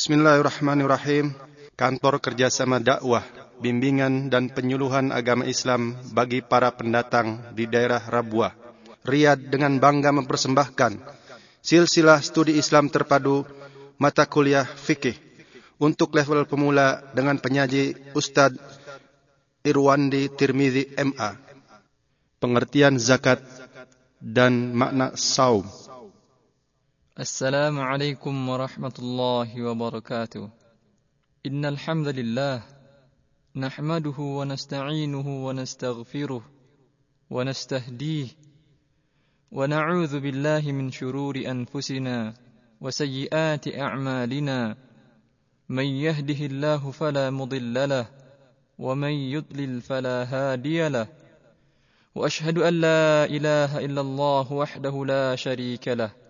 Bismillahirrahmanirrahim. Kantor Kerjasama Dakwah, Bimbingan dan Penyuluhan Agama Islam bagi para pendatang di daerah Rabuah. Riyadh dengan bangga mempersembahkan silsilah studi Islam terpadu mata kuliah fikih untuk level pemula dengan penyaji Ustadz Irwandi Tirmizi MA. Pengertian zakat dan makna saum. السلام عليكم ورحمة الله وبركاته. إن الحمد لله نحمده ونستعينه ونستغفره ونستهديه ونعوذ بالله من شرور أنفسنا وسيئات أعمالنا. من يهده الله فلا مضل له ومن يضلل فلا هادي له. وأشهد أن لا إله إلا الله وحده لا شريك له.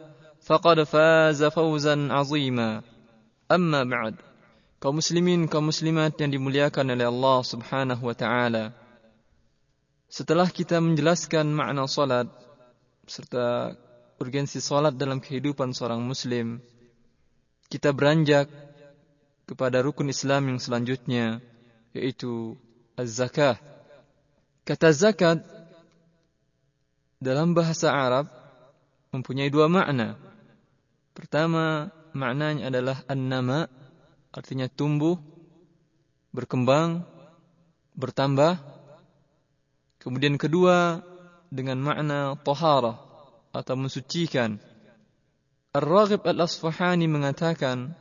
faqad faza fawzan azima. Amma ba'd. Kaum muslimin, kaum muslimat yang dimuliakan oleh Allah Subhanahu wa taala. Setelah kita menjelaskan makna salat serta urgensi salat dalam kehidupan seorang muslim, kita beranjak kepada rukun Islam yang selanjutnya yaitu az-zakah. Kata zakat dalam bahasa Arab mempunyai dua makna. Pertama, maknanya adalah an-nama, artinya tumbuh, berkembang, bertambah. Kemudian kedua, dengan makna tahara atau mensucikan. Ar-Raghib Al-Asfahani mengatakan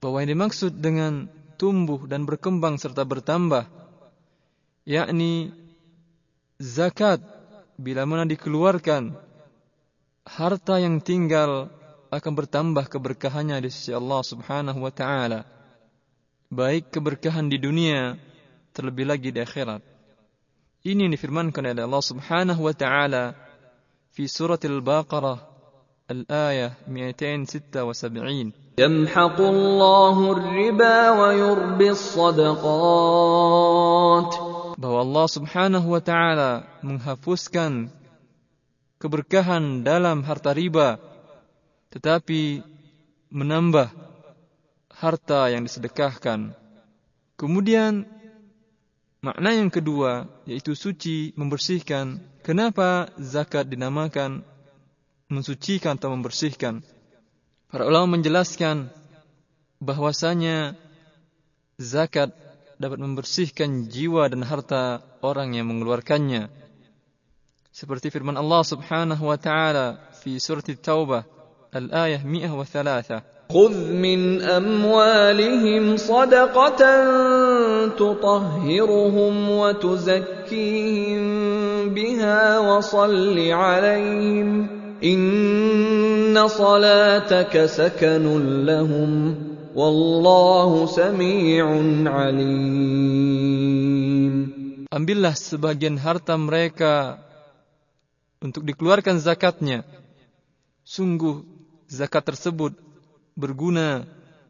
bahwa yang dimaksud dengan tumbuh dan berkembang serta bertambah yakni zakat bila mana dikeluarkan harta yang tinggal akan bertambah keberkahannya di sisi Allah Subhanahu wa taala. Baik keberkahan di dunia terlebih lagi di akhirat. Ini yang difirmankan oleh Allah Subhanahu wa taala fi surat Al-Baqarah al-ayah 276. يمحق الله الربا ويربي الصدقات bahwa Allah Subhanahu wa taala menghapuskan keberkahan dalam harta riba tetapi menambah harta yang disedekahkan. Kemudian makna yang kedua yaitu suci, membersihkan. Kenapa zakat dinamakan mensucikan atau membersihkan? Para ulama menjelaskan bahwasanya zakat dapat membersihkan jiwa dan harta orang yang mengeluarkannya. Seperti firman Allah Subhanahu wa taala fi surat At-Taubah الآية 103 خذ من أموالهم صدقة تطهرهم وتزكيهم بها وصل عليهم إن صلاتك سكن لهم والله سميع عليم Ambillah sebagian harta mereka untuk dikeluarkan zakatnya. Sungguh zakat tersebut berguna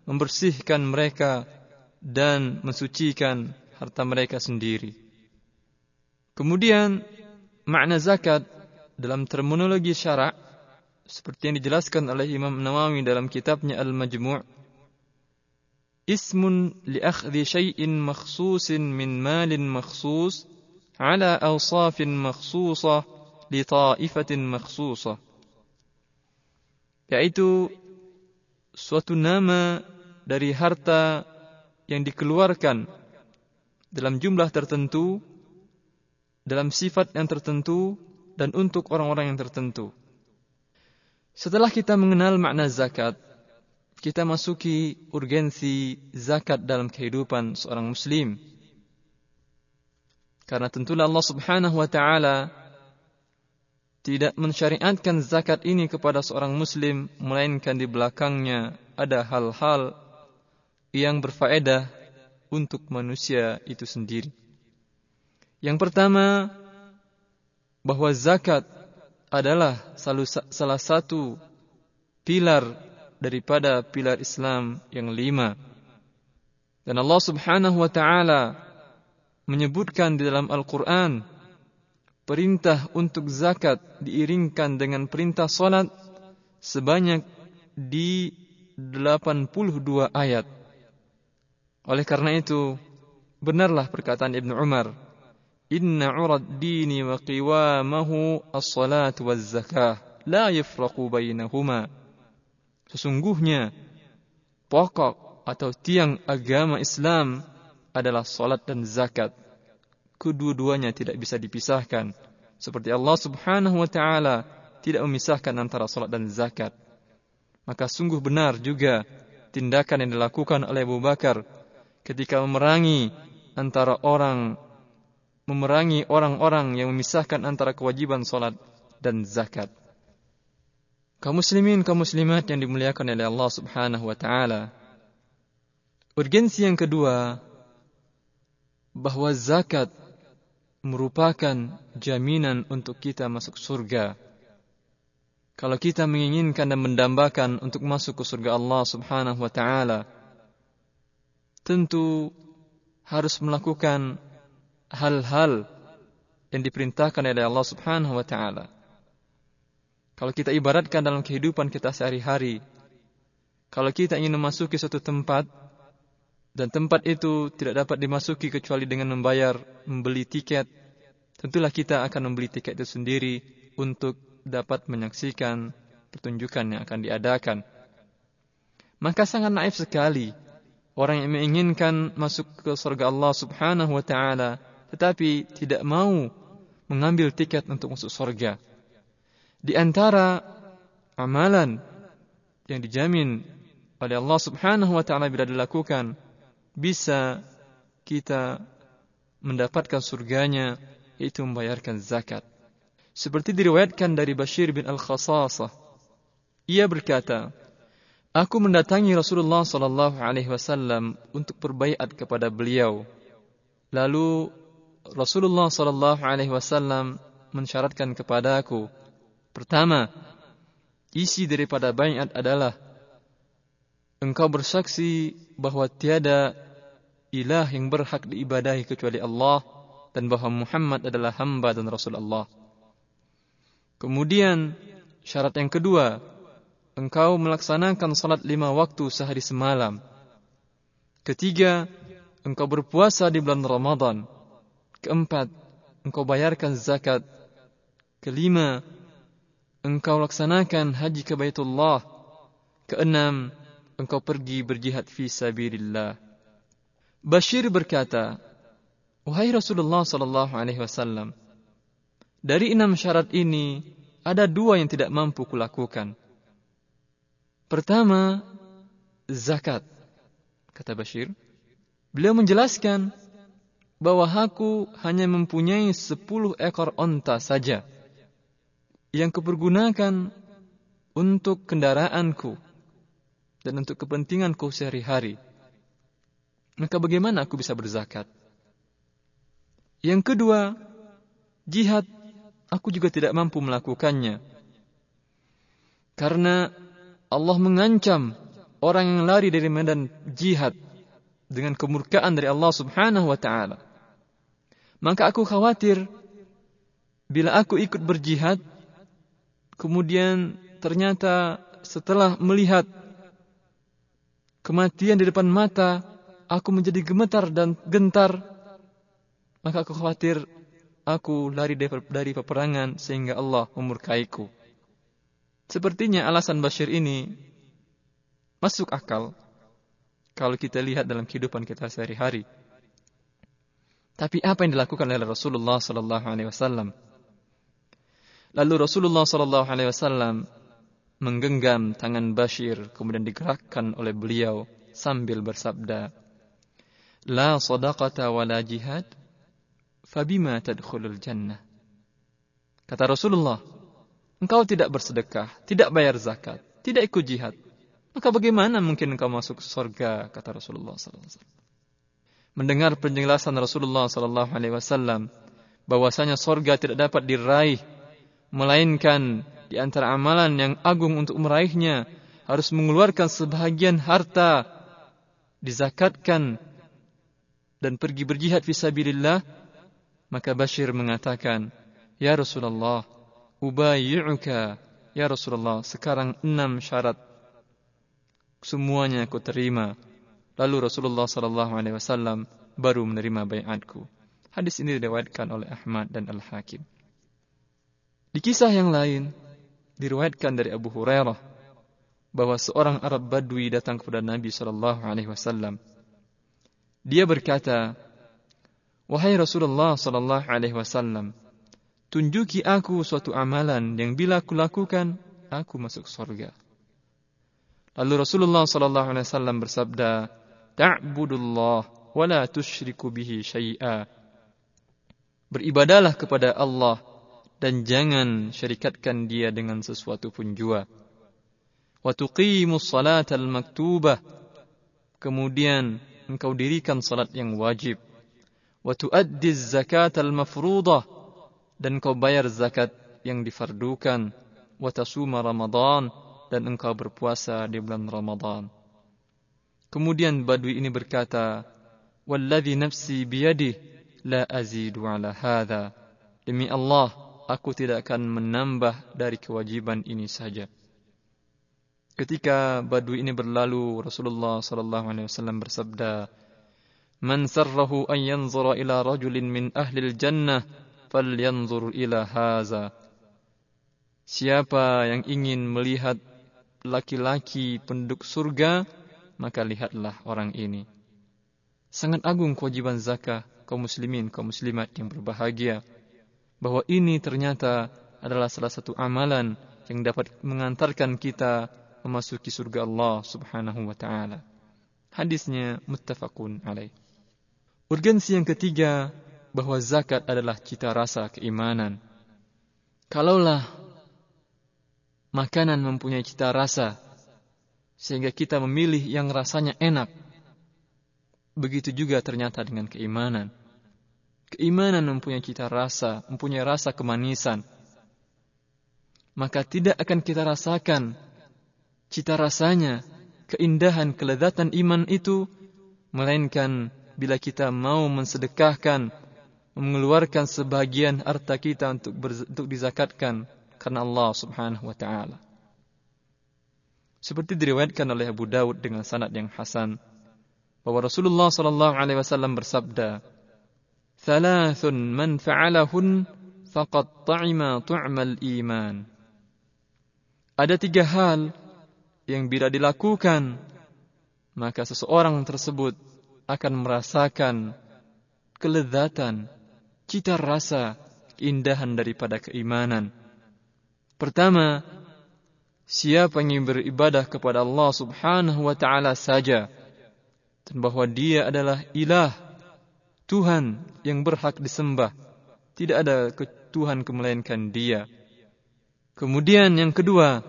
membersihkan mereka dan mensucikan harta mereka sendiri. Kemudian makna zakat dalam terminologi syarak seperti yang dijelaskan oleh Imam Nawawi dalam kitabnya Al-Majmu' ismun li akhdhi syai'in makhsusin min malin makhsus ala awsafin makhsusah li ta'ifatin makhsusah yaitu suatu nama dari harta yang dikeluarkan dalam jumlah tertentu, dalam sifat yang tertentu, dan untuk orang-orang yang tertentu. Setelah kita mengenal makna zakat, kita masuki urgensi zakat dalam kehidupan seorang muslim. Karena tentulah Allah Subhanahu wa taala tidak mensyariatkan zakat ini kepada seorang muslim melainkan di belakangnya ada hal-hal yang berfaedah untuk manusia itu sendiri. Yang pertama bahwa zakat adalah salah satu pilar daripada pilar Islam yang lima. Dan Allah Subhanahu wa taala menyebutkan di dalam Al-Qur'an perintah untuk zakat diiringkan dengan perintah salat sebanyak di 82 ayat. Oleh karena itu, benarlah perkataan Ibnu Umar Inna urad dini wa qiwamahu as-salat wa zakah la yafraqu bainahuma. Sesungguhnya pokok atau tiang agama Islam adalah salat dan zakat. Kedua-duanya tidak bisa dipisahkan. Seperti Allah Subhanahu wa taala tidak memisahkan antara salat dan zakat. Maka sungguh benar juga tindakan yang dilakukan oleh Abu Bakar ketika memerangi antara orang memerangi orang-orang yang memisahkan antara kewajiban solat dan zakat. Kaum muslimin, kaum muslimat yang dimuliakan oleh Allah Subhanahu wa taala. Urgensi yang kedua bahwa zakat merupakan jaminan untuk kita masuk surga. Kalau kita menginginkan dan mendambakan untuk masuk ke surga Allah Subhanahu wa taala, tentu harus melakukan hal-hal yang diperintahkan oleh Allah Subhanahu wa taala. Kalau kita ibaratkan dalam kehidupan kita sehari-hari, kalau kita ingin memasuki suatu tempat dan tempat itu tidak dapat dimasuki kecuali dengan membayar membeli tiket, tentulah kita akan membeli tiket itu sendiri untuk dapat menyaksikan pertunjukan yang akan diadakan. Maka sangat naif sekali orang yang menginginkan masuk ke surga Allah Subhanahu wa taala tetapi tidak mau mengambil tiket untuk masuk surga. Di antara amalan yang dijamin oleh Allah Subhanahu wa taala bila dilakukan bisa kita mendapatkan surganya yaitu membayarkan zakat. Seperti diriwayatkan dari Bashir bin Al-Khasasah. Ia berkata, Aku mendatangi Rasulullah sallallahu alaihi wasallam untuk berbaiat kepada beliau. Lalu Rasulullah sallallahu alaihi wasallam mensyaratkan kepadaku pertama isi daripada bayat adalah engkau bersaksi bahwa tiada ilah yang berhak diibadahi kecuali Allah dan bahwa Muhammad adalah hamba dan rasul Allah. Kemudian syarat yang kedua, engkau melaksanakan salat lima waktu sehari semalam. Ketiga, engkau berpuasa di bulan Ramadan. Keempat, engkau bayarkan zakat. Kelima, engkau laksanakan haji ke Baitullah. Keenam, engkau pergi berjihad fi sabilillah. Bashir berkata, Wahai Rasulullah sallallahu alaihi wasallam, dari enam syarat ini ada dua yang tidak mampu kulakukan. Pertama, zakat. Kata Bashir. Beliau menjelaskan, bahwa aku hanya mempunyai sepuluh ekor onta saja yang kupergunakan untuk kendaraanku dan untuk kepentinganku sehari-hari. Maka bagaimana aku bisa berzakat? Yang kedua, jihad aku juga tidak mampu melakukannya. Karena Allah mengancam orang yang lari dari medan jihad dengan kemurkaan dari Allah Subhanahu wa taala. Maka aku khawatir bila aku ikut berjihad, kemudian ternyata setelah melihat kematian di depan mata, aku menjadi gemetar dan gentar. Maka aku khawatir aku lari dari peperangan sehingga Allah memurkaiku. Sepertinya alasan Bashir ini masuk akal kalau kita lihat dalam kehidupan kita sehari-hari. Tapi apa yang dilakukan oleh Rasulullah sallallahu alaihi wasallam? Lalu Rasulullah sallallahu alaihi wasallam menggenggam tangan Bashir kemudian digerakkan oleh beliau sambil bersabda, "La sadaqata wala jihad, fabima tadkhulul jannah?" Kata Rasulullah, engkau tidak bersedekah, tidak bayar zakat, tidak ikut jihad. Maka bagaimana mungkin engkau masuk surga? Kata Rasulullah SAW. Mendengar penjelasan Rasulullah SAW bahwasanya surga tidak dapat diraih melainkan di antara amalan yang agung untuk meraihnya harus mengeluarkan sebahagian harta dizakatkan dan pergi berjihad fisabilillah maka Bashir mengatakan ya Rasulullah ubayyuka ya Rasulullah sekarang enam syarat semuanya aku terima. Lalu Rasulullah sallallahu alaihi wasallam baru menerima baiatku hadis ini diriwayatkan oleh Ahmad dan Al Hakim di kisah yang lain, diriwayatkan dari Abu Hurairah bahwa seorang Arab Badui datang kepada Nabi Shallallahu Alaihi Wasallam. Dia berkata, Wahai Rasulullah Shallallahu Alaihi Wasallam, tunjuki aku suatu amalan yang bila aku lakukan, aku masuk surga. Lalu Rasulullah Shallallahu Alaihi Wasallam bersabda, Ta'budullah wa la tushriku bihi syai'a. Beribadalah kepada Allah dan jangan syarikatkan dia dengan sesuatu pun jua. Wa tuqimus salatal maktubah. Kemudian engkau dirikan salat yang wajib. Wa tuaddiz zakatal mafruḍah dan engkau bayar zakat yang difardukan. Wa tasuma Ramadan dan engkau berpuasa di bulan Ramadan. Kemudian badui ini berkata, "Walladhi nafsi biyadih la azidu ala hadha." Demi Allah, aku tidak akan menambah dari kewajiban ini saja. Ketika badui ini berlalu, Rasulullah sallallahu alaihi wasallam bersabda, "Man sarrahu an yanzura ila rajulin min ahli al-jannah, falyanzur ila haza." Siapa yang ingin melihat laki-laki penduduk surga, maka lihatlah orang ini. Sangat agung kewajiban zakah kaum muslimin, kaum muslimat yang berbahagia bahwa ini ternyata adalah salah satu amalan yang dapat mengantarkan kita memasuki surga Allah Subhanahu wa taala. Hadisnya muttafaqun alaih. Urgensi yang ketiga bahwa zakat adalah cita rasa keimanan. Kalaulah makanan mempunyai cita rasa sehingga kita memilih yang rasanya enak. Begitu juga ternyata dengan keimanan. Keimanan mempunyai cita rasa, mempunyai rasa kemanisan. Maka tidak akan kita rasakan cita rasanya, keindahan kelezatan iman itu, melainkan bila kita mau mensedekahkan, mengeluarkan sebagian harta kita untuk, ber, untuk dizakatkan karena Allah Subhanahu wa taala. Seperti diriwayatkan oleh Abu Dawud dengan sanad yang hasan bahwa Rasulullah sallallahu alaihi wasallam bersabda, "Thalathun man fa'alahun faqad ta'ima tu'mal iman." Ada tiga hal yang bila dilakukan maka seseorang tersebut akan merasakan kelezatan, cita rasa, keindahan daripada keimanan. Pertama, siapa yang beribadah kepada Allah Subhanahu wa taala saja dan bahwa dia adalah ilah Tuhan yang berhak disembah. Tidak ada Tuhan kemelainkan dia. Kemudian yang kedua,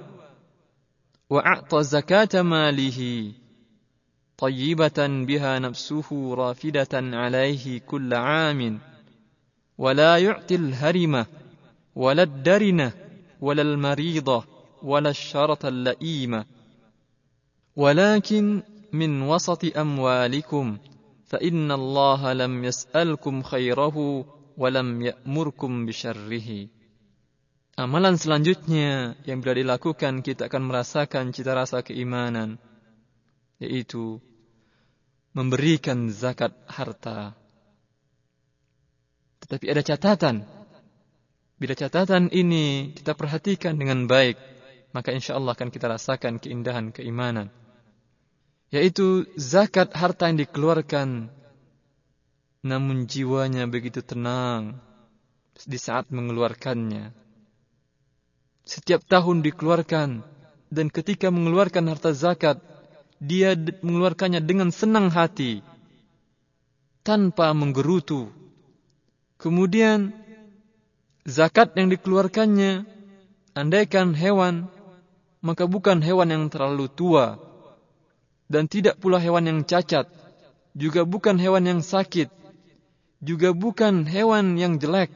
وأعطى زكاة ماله طيبة بها نفسه رافدة عليه كل عام ولا يعطي الهرمه ولا الدرنه ولا المريضه ولا الشره اللئيمه ولكن من وسط أموالكم فإن الله لم يسألكم خيره ولم يأمركم بشره. Amalan selanjutnya yang bila dilakukan kita akan merasakan cita rasa keimanan yaitu memberikan zakat harta. Tetapi ada catatan. Bila catatan ini kita perhatikan dengan baik, maka insya Allah akan kita rasakan keindahan keimanan yaitu zakat harta yang dikeluarkan namun jiwanya begitu tenang di saat mengeluarkannya. Setiap tahun dikeluarkan dan ketika mengeluarkan harta zakat, dia mengeluarkannya dengan senang hati tanpa menggerutu. Kemudian zakat yang dikeluarkannya andaikan hewan maka bukan hewan yang terlalu tua dan tidak pula hewan yang cacat juga bukan hewan yang sakit juga bukan hewan yang jelek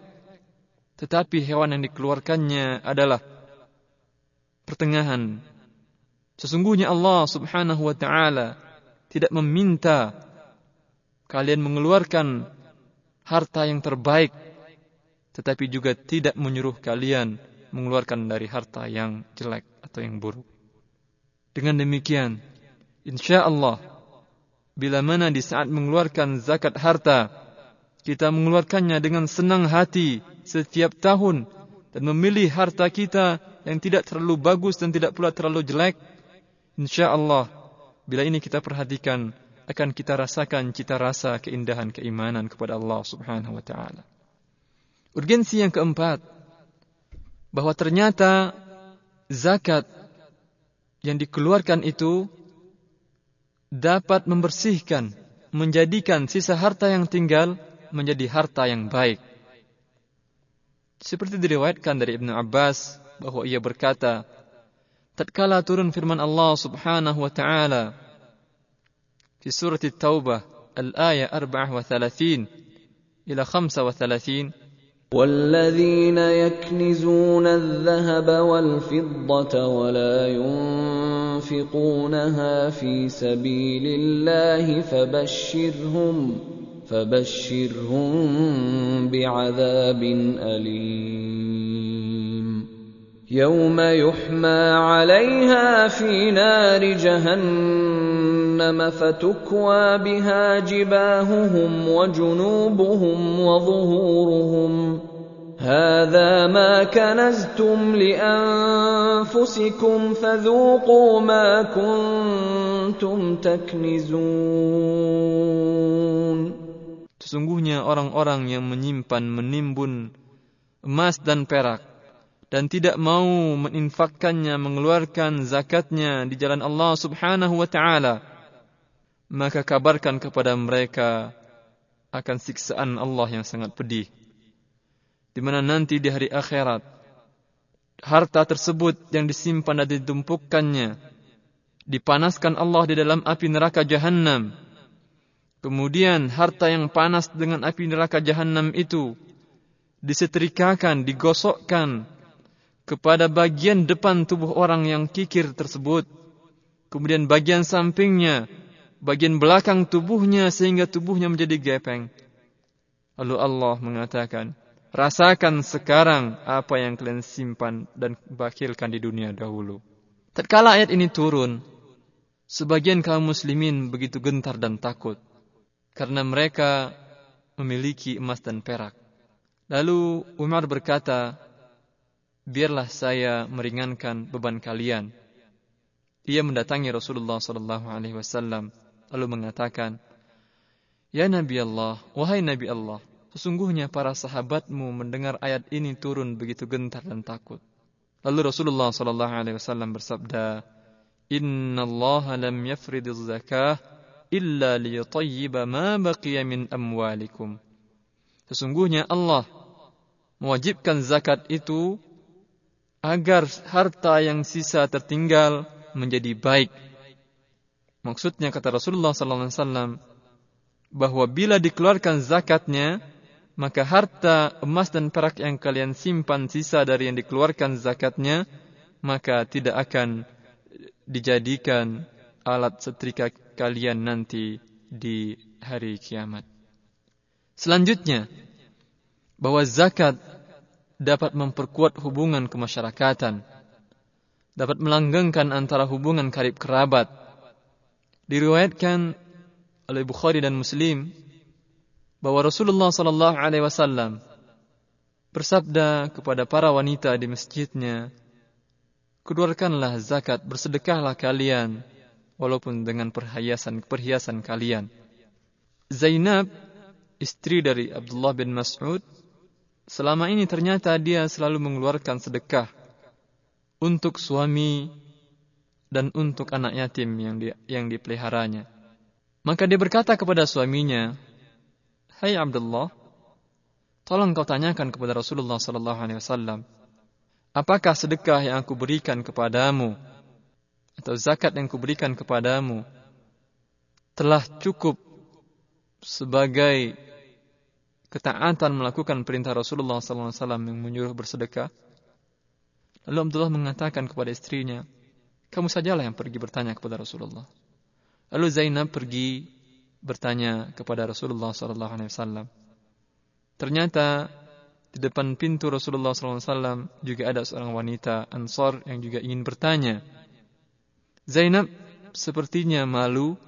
tetapi hewan yang dikeluarkannya adalah pertengahan sesungguhnya Allah Subhanahu wa taala tidak meminta kalian mengeluarkan harta yang terbaik tetapi juga tidak menyuruh kalian mengeluarkan dari harta yang jelek atau yang buruk. Dengan demikian, insya Allah, bila mana di saat mengeluarkan zakat harta, kita mengeluarkannya dengan senang hati setiap tahun dan memilih harta kita yang tidak terlalu bagus dan tidak pula terlalu jelek, insya Allah, bila ini kita perhatikan, akan kita rasakan cita rasa keindahan keimanan kepada Allah Subhanahu wa taala. Urgensi yang keempat bahwa ternyata zakat yang dikeluarkan itu dapat membersihkan, menjadikan sisa harta yang tinggal menjadi harta yang baik. Seperti diriwayatkan dari Ibnu Abbas bahwa ia berkata, tatkala turun firman Allah Subhanahu wa taala di surah At-Taubah al-ayah 34 ila 35 والذين يكنزون الذهب والفضة ولا ينفقونها في سبيل الله فبشرهم فبشرهم بعذاب أليم يوم يحمى عليها في نار جهنم فتكوى بها جباههم وجنوبهم وظهورهم. هذا ما كنزتم لأنفسكم فذوقوا ما كنتم تكنزون. Sesungguhnya orang-orang yang menyimpan menimbun emas dan perak dan tidak mau meninfakkannya mengeluarkan zakatnya di jalan Allah Subhanahu wa taala maka kabarkan kepada mereka akan siksaan Allah yang sangat pedih di mana nanti di hari akhirat harta tersebut yang disimpan dan ditumpukannya dipanaskan Allah di dalam api neraka jahanam kemudian harta yang panas dengan api neraka jahanam itu disetrikakan digosokkan kepada bagian depan tubuh orang yang kikir tersebut, kemudian bagian sampingnya, bagian belakang tubuhnya sehingga tubuhnya menjadi gepeng. Lalu Allah mengatakan, rasakan sekarang apa yang kalian simpan dan bakilkan di dunia dahulu. Tatkala ayat ini turun, sebagian kaum muslimin begitu gentar dan takut karena mereka memiliki emas dan perak. Lalu Umar berkata, biarlah saya meringankan beban kalian. Ia mendatangi Rasulullah sallallahu alaihi wasallam lalu mengatakan, "Ya Nabi Allah, wahai Nabi Allah, sesungguhnya para sahabatmu mendengar ayat ini turun begitu gentar dan takut." Lalu Rasulullah sallallahu alaihi wasallam bersabda, "Inna Allah lam yafridiz zakah illa liyutayyiba ma baqiya min amwalikum." Sesungguhnya Allah mewajibkan zakat itu agar harta yang sisa tertinggal menjadi baik. Maksudnya kata Rasulullah sallallahu alaihi wasallam bahwa bila dikeluarkan zakatnya maka harta emas dan perak yang kalian simpan sisa dari yang dikeluarkan zakatnya maka tidak akan dijadikan alat setrika kalian nanti di hari kiamat. Selanjutnya bahwa zakat dapat memperkuat hubungan kemasyarakatan, dapat melanggengkan antara hubungan karib kerabat. Diriwayatkan oleh Bukhari dan Muslim bahwa Rasulullah sallallahu alaihi wasallam bersabda kepada para wanita di masjidnya, "Keluarkanlah zakat, bersedekahlah kalian walaupun dengan perhiasan perhiasan kalian." Zainab istri dari Abdullah bin Mas'ud, selama ini ternyata dia selalu mengeluarkan sedekah untuk suami dan untuk anak yatim yang di, yang dipeliharanya. Maka dia berkata kepada suaminya, "Hai Abdullah, tolong kau tanyakan kepada Rasulullah sallallahu alaihi wasallam, apakah sedekah yang aku berikan kepadamu atau zakat yang kuberikan kepadamu telah cukup sebagai ketaatan melakukan perintah Rasulullah wasallam yang menyuruh bersedekah?" Lalu Abdullah mengatakan kepada istrinya, "Kamu sajalah yang pergi bertanya kepada Rasulullah." Lalu Zainab pergi bertanya kepada Rasulullah wasallam. Ternyata di depan pintu Rasulullah wasallam juga ada seorang wanita Ansar yang juga ingin bertanya. Zainab sepertinya malu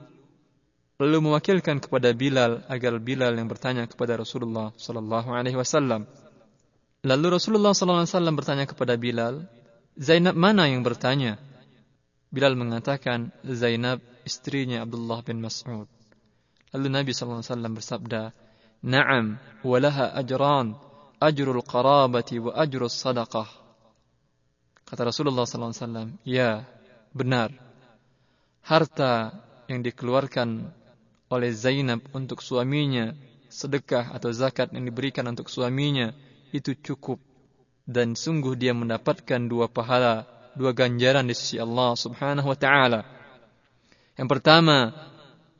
lalu mewakilkan kepada Bilal agar Bilal yang bertanya kepada Rasulullah sallallahu alaihi wasallam. Lalu Rasulullah sallallahu alaihi wasallam bertanya kepada Bilal, "Zainab mana yang bertanya?" Bilal mengatakan, "Zainab istrinya Abdullah bin Mas'ud. Lalu Nabi SAW bersabda, Naam, walaha ajran, ajrul qarabati wa ajrul sadaqah. Kata Rasulullah SAW, ya, benar. Harta yang dikeluarkan oleh Zainab untuk suaminya, sedekah atau zakat yang diberikan untuk suaminya, itu cukup. Dan sungguh dia mendapatkan dua pahala, dua ganjaran di sisi Allah subhanahu wa ta'ala. Yang pertama,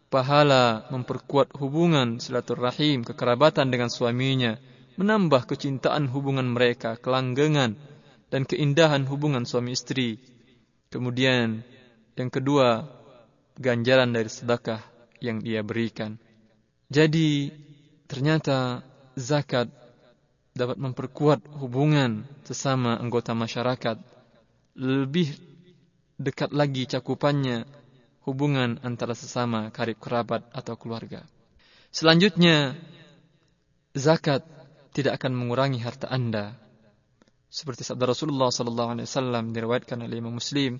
pahala memperkuat hubungan silaturahim, kekerabatan dengan suaminya, menambah kecintaan hubungan mereka, kelanggengan, dan keindahan hubungan suami istri. Kemudian, yang kedua, ganjaran dari sedekah yang ia berikan. Jadi, ternyata zakat dapat memperkuat hubungan sesama anggota masyarakat. Lebih dekat lagi cakupannya hubungan antara sesama karib kerabat atau keluarga. Selanjutnya, zakat tidak akan mengurangi harta Anda. Seperti sabda Rasulullah sallallahu alaihi wasallam diriwayatkan oleh Imam Muslim,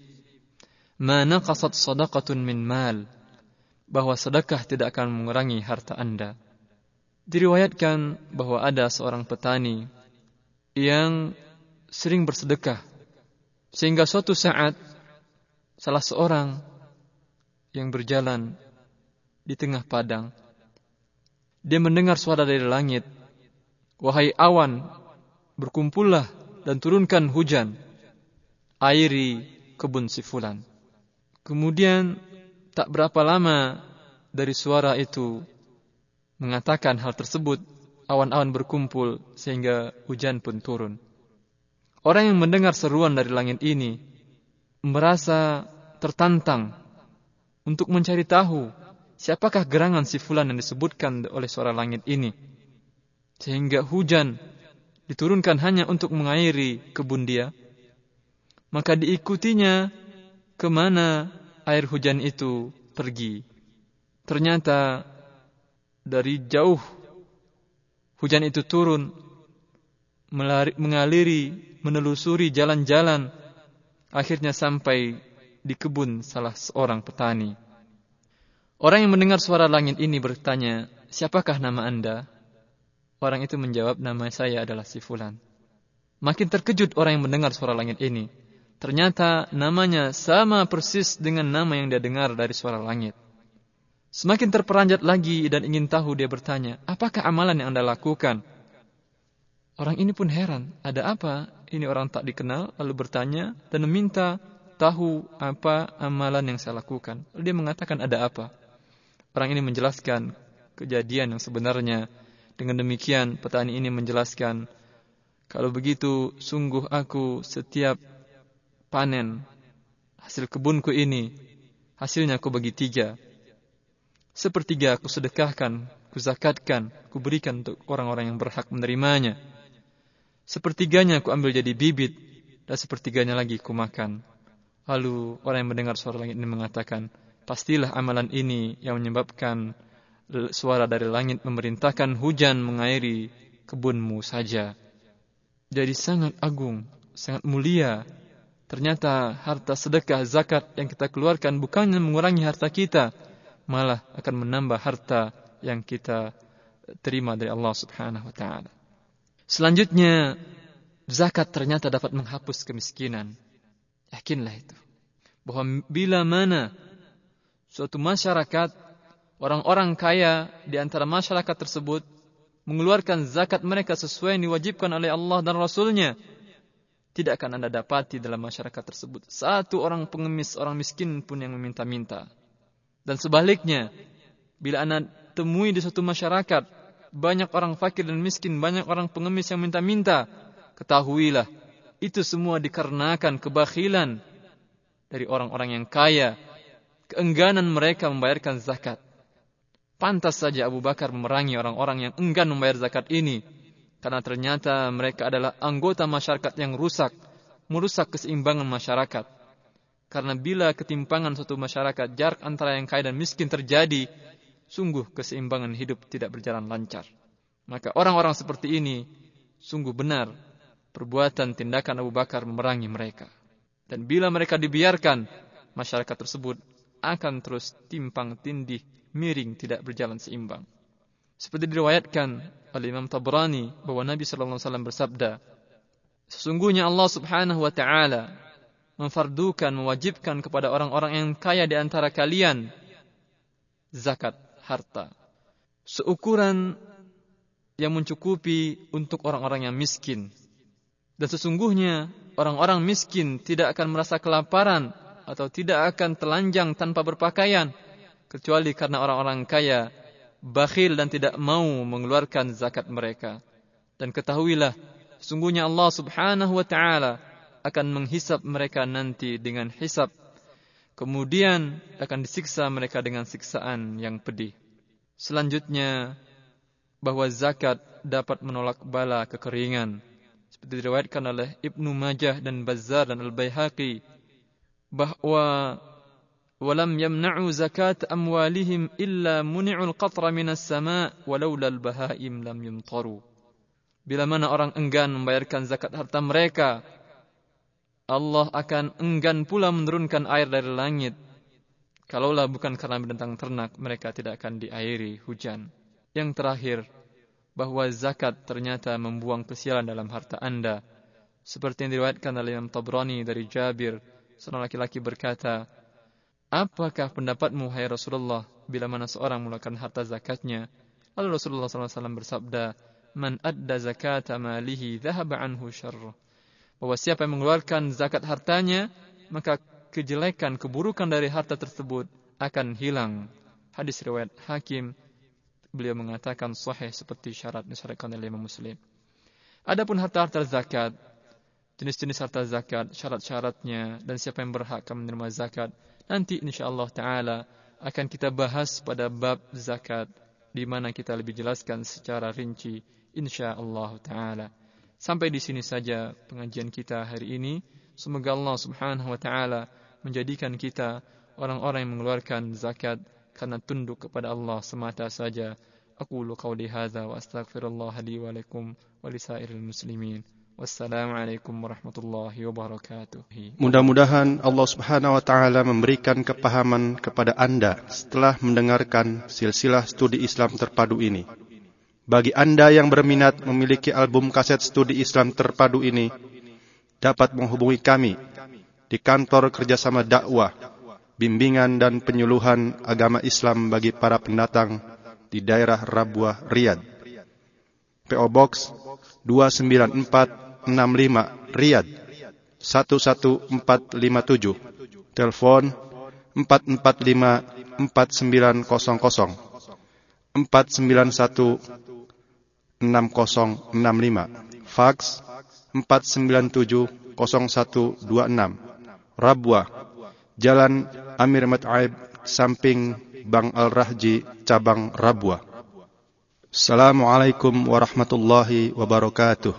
"Ma naqasat sadaqatun min mal." Bahwa sedekah tidak akan mengurangi harta Anda. Diriwayatkan bahwa ada seorang petani yang sering bersedekah sehingga suatu saat salah seorang yang berjalan di tengah padang. Dia mendengar suara dari langit. Wahai awan, berkumpullah dan turunkan hujan. Airi kebun si fulan. Kemudian tak berapa lama dari suara itu mengatakan hal tersebut, awan-awan berkumpul sehingga hujan pun turun. Orang yang mendengar seruan dari langit ini merasa tertantang untuk mencari tahu siapakah gerangan si fulan yang disebutkan oleh suara langit ini. Sehingga hujan diturunkan hanya untuk mengairi kebun dia. Maka diikutinya ke mana air hujan itu pergi. Ternyata dari jauh hujan itu turun mengaliri, menelusuri jalan-jalan akhirnya sampai di kebun salah seorang petani. Orang yang mendengar suara langit ini bertanya, siapakah nama anda? Orang itu menjawab, nama saya adalah si Fulan. Makin terkejut orang yang mendengar suara langit ini. Ternyata namanya sama persis dengan nama yang dia dengar dari suara langit. Semakin terperanjat lagi dan ingin tahu dia bertanya, apakah amalan yang anda lakukan? Orang ini pun heran, ada apa? Ini orang tak dikenal, lalu bertanya dan meminta tahu apa amalan yang saya lakukan. Lalu dia mengatakan ada apa? Orang ini menjelaskan kejadian yang sebenarnya. Dengan demikian petani ini menjelaskan, kalau begitu sungguh aku setiap panen hasil kebunku ini, hasilnya aku bagi tiga. Sepertiga aku sedekahkan, ku zakatkan, ku berikan untuk orang-orang yang berhak menerimanya. Sepertiganya aku ambil jadi bibit, dan sepertiganya lagi ku makan. Lalu orang yang mendengar suara langit ini mengatakan, pastilah amalan ini yang menyebabkan suara dari langit memerintahkan hujan mengairi kebunmu saja. Jadi sangat agung, sangat mulia. Ternyata harta sedekah zakat yang kita keluarkan bukannya mengurangi harta kita, malah akan menambah harta yang kita terima dari Allah Subhanahu wa taala. Selanjutnya, zakat ternyata dapat menghapus kemiskinan. Yakinlah itu. Bahwa bila mana suatu masyarakat, orang-orang kaya di antara masyarakat tersebut mengeluarkan zakat mereka sesuai yang diwajibkan oleh Allah dan Rasulnya, tidak akan Anda dapati dalam masyarakat tersebut. Satu orang pengemis, orang miskin pun yang meminta-minta. Dan sebaliknya, bila Anda temui di suatu masyarakat, banyak orang fakir dan miskin, banyak orang pengemis yang minta-minta, ketahuilah, itu semua dikarenakan kebakhilan dari orang-orang yang kaya, keengganan mereka membayarkan zakat. Pantas saja Abu Bakar memerangi orang-orang yang enggan membayar zakat ini, karena ternyata mereka adalah anggota masyarakat yang rusak, merusak keseimbangan masyarakat. Karena bila ketimpangan suatu masyarakat, jarak antara yang kaya dan miskin terjadi, sungguh keseimbangan hidup tidak berjalan lancar. Maka orang-orang seperti ini sungguh benar perbuatan tindakan Abu Bakar memerangi mereka. Dan bila mereka dibiarkan, masyarakat tersebut akan terus timpang tindih, miring, tidak berjalan seimbang. Seperti diriwayatkan oleh Imam Tabrani bahwa Nabi sallallahu alaihi wasallam bersabda, sesungguhnya Allah Subhanahu wa taala memfardukan, mewajibkan kepada orang-orang yang kaya di antara kalian zakat harta seukuran yang mencukupi untuk orang-orang yang miskin. Dan sesungguhnya orang-orang miskin tidak akan merasa kelaparan atau tidak akan telanjang tanpa berpakaian kecuali karena orang-orang kaya bakhil dan tidak mau mengeluarkan zakat mereka. Dan ketahuilah, sungguhnya Allah subhanahu wa ta'ala akan menghisap mereka nanti dengan hisap. Kemudian akan disiksa mereka dengan siksaan yang pedih. Selanjutnya, bahwa zakat dapat menolak bala kekeringan. Seperti diriwayatkan oleh Ibnu Majah dan Bazzar dan Al-Baihaqi. Bahwa ولم يمنعوا زكاة أموالهم إلا منعوا القطر من السماء ولولا البهائم لم يمطروا Bila mana orang enggan membayarkan zakat harta mereka, Allah akan enggan pula menurunkan air dari langit. Kalaulah bukan karena binatang ternak, mereka tidak akan diairi hujan. Yang terakhir, bahwa zakat ternyata membuang kesialan dalam harta anda. Seperti yang diriwayatkan oleh Imam Tabrani dari Jabir, seorang laki-laki berkata, Apakah pendapatmu, hai Rasulullah, bila mana seorang mengeluarkan harta zakatnya? Lalu Rasulullah SAW bersabda, Man adda zakata malihi dhahaba anhu syarruh. Bahwa siapa yang mengeluarkan zakat hartanya, maka kejelekan, keburukan dari harta tersebut akan hilang. Hadis riwayat Hakim, beliau mengatakan sahih seperti syarat disyaratkan oleh Imam Muslim. Adapun harta-harta zakat, jenis-jenis harta zakat, syarat-syaratnya, dan siapa yang berhak menerima zakat, Nanti insyaallah taala akan kita bahas pada bab zakat di mana kita lebih jelaskan secara rinci insyaallah taala. Sampai di sini saja pengajian kita hari ini. Semoga Allah Subhanahu wa taala menjadikan kita orang-orang yang mengeluarkan zakat karena tunduk kepada Allah semata saja. Aku qauli hadza wa astaghfirullah li wa lakum wa lisairil muslimin. Wassalamualaikum warahmatullahi wabarakatuh. Mudah-mudahan Allah Subhanahu wa taala memberikan kepahaman kepada Anda setelah mendengarkan silsilah studi Islam terpadu ini. Bagi Anda yang berminat memiliki album kaset studi Islam terpadu ini, dapat menghubungi kami di kantor kerjasama dakwah, bimbingan dan penyuluhan agama Islam bagi para pendatang di daerah Rabuah, Riyadh. PO Box 294 65 Riyadh 11457 Telepon 445 4900 491 6065 Fax 497 0126 Rabwa Jalan Amir Mat'aib samping Bang Al-Rahji cabang Rabwa. Assalamualaikum warahmatullahi wabarakatuh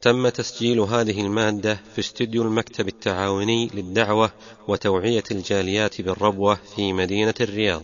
تم تسجيل هذه المادة في استديو المكتب التعاوني للدعوة وتوعية الجاليات بالربوة في مدينة الرياض.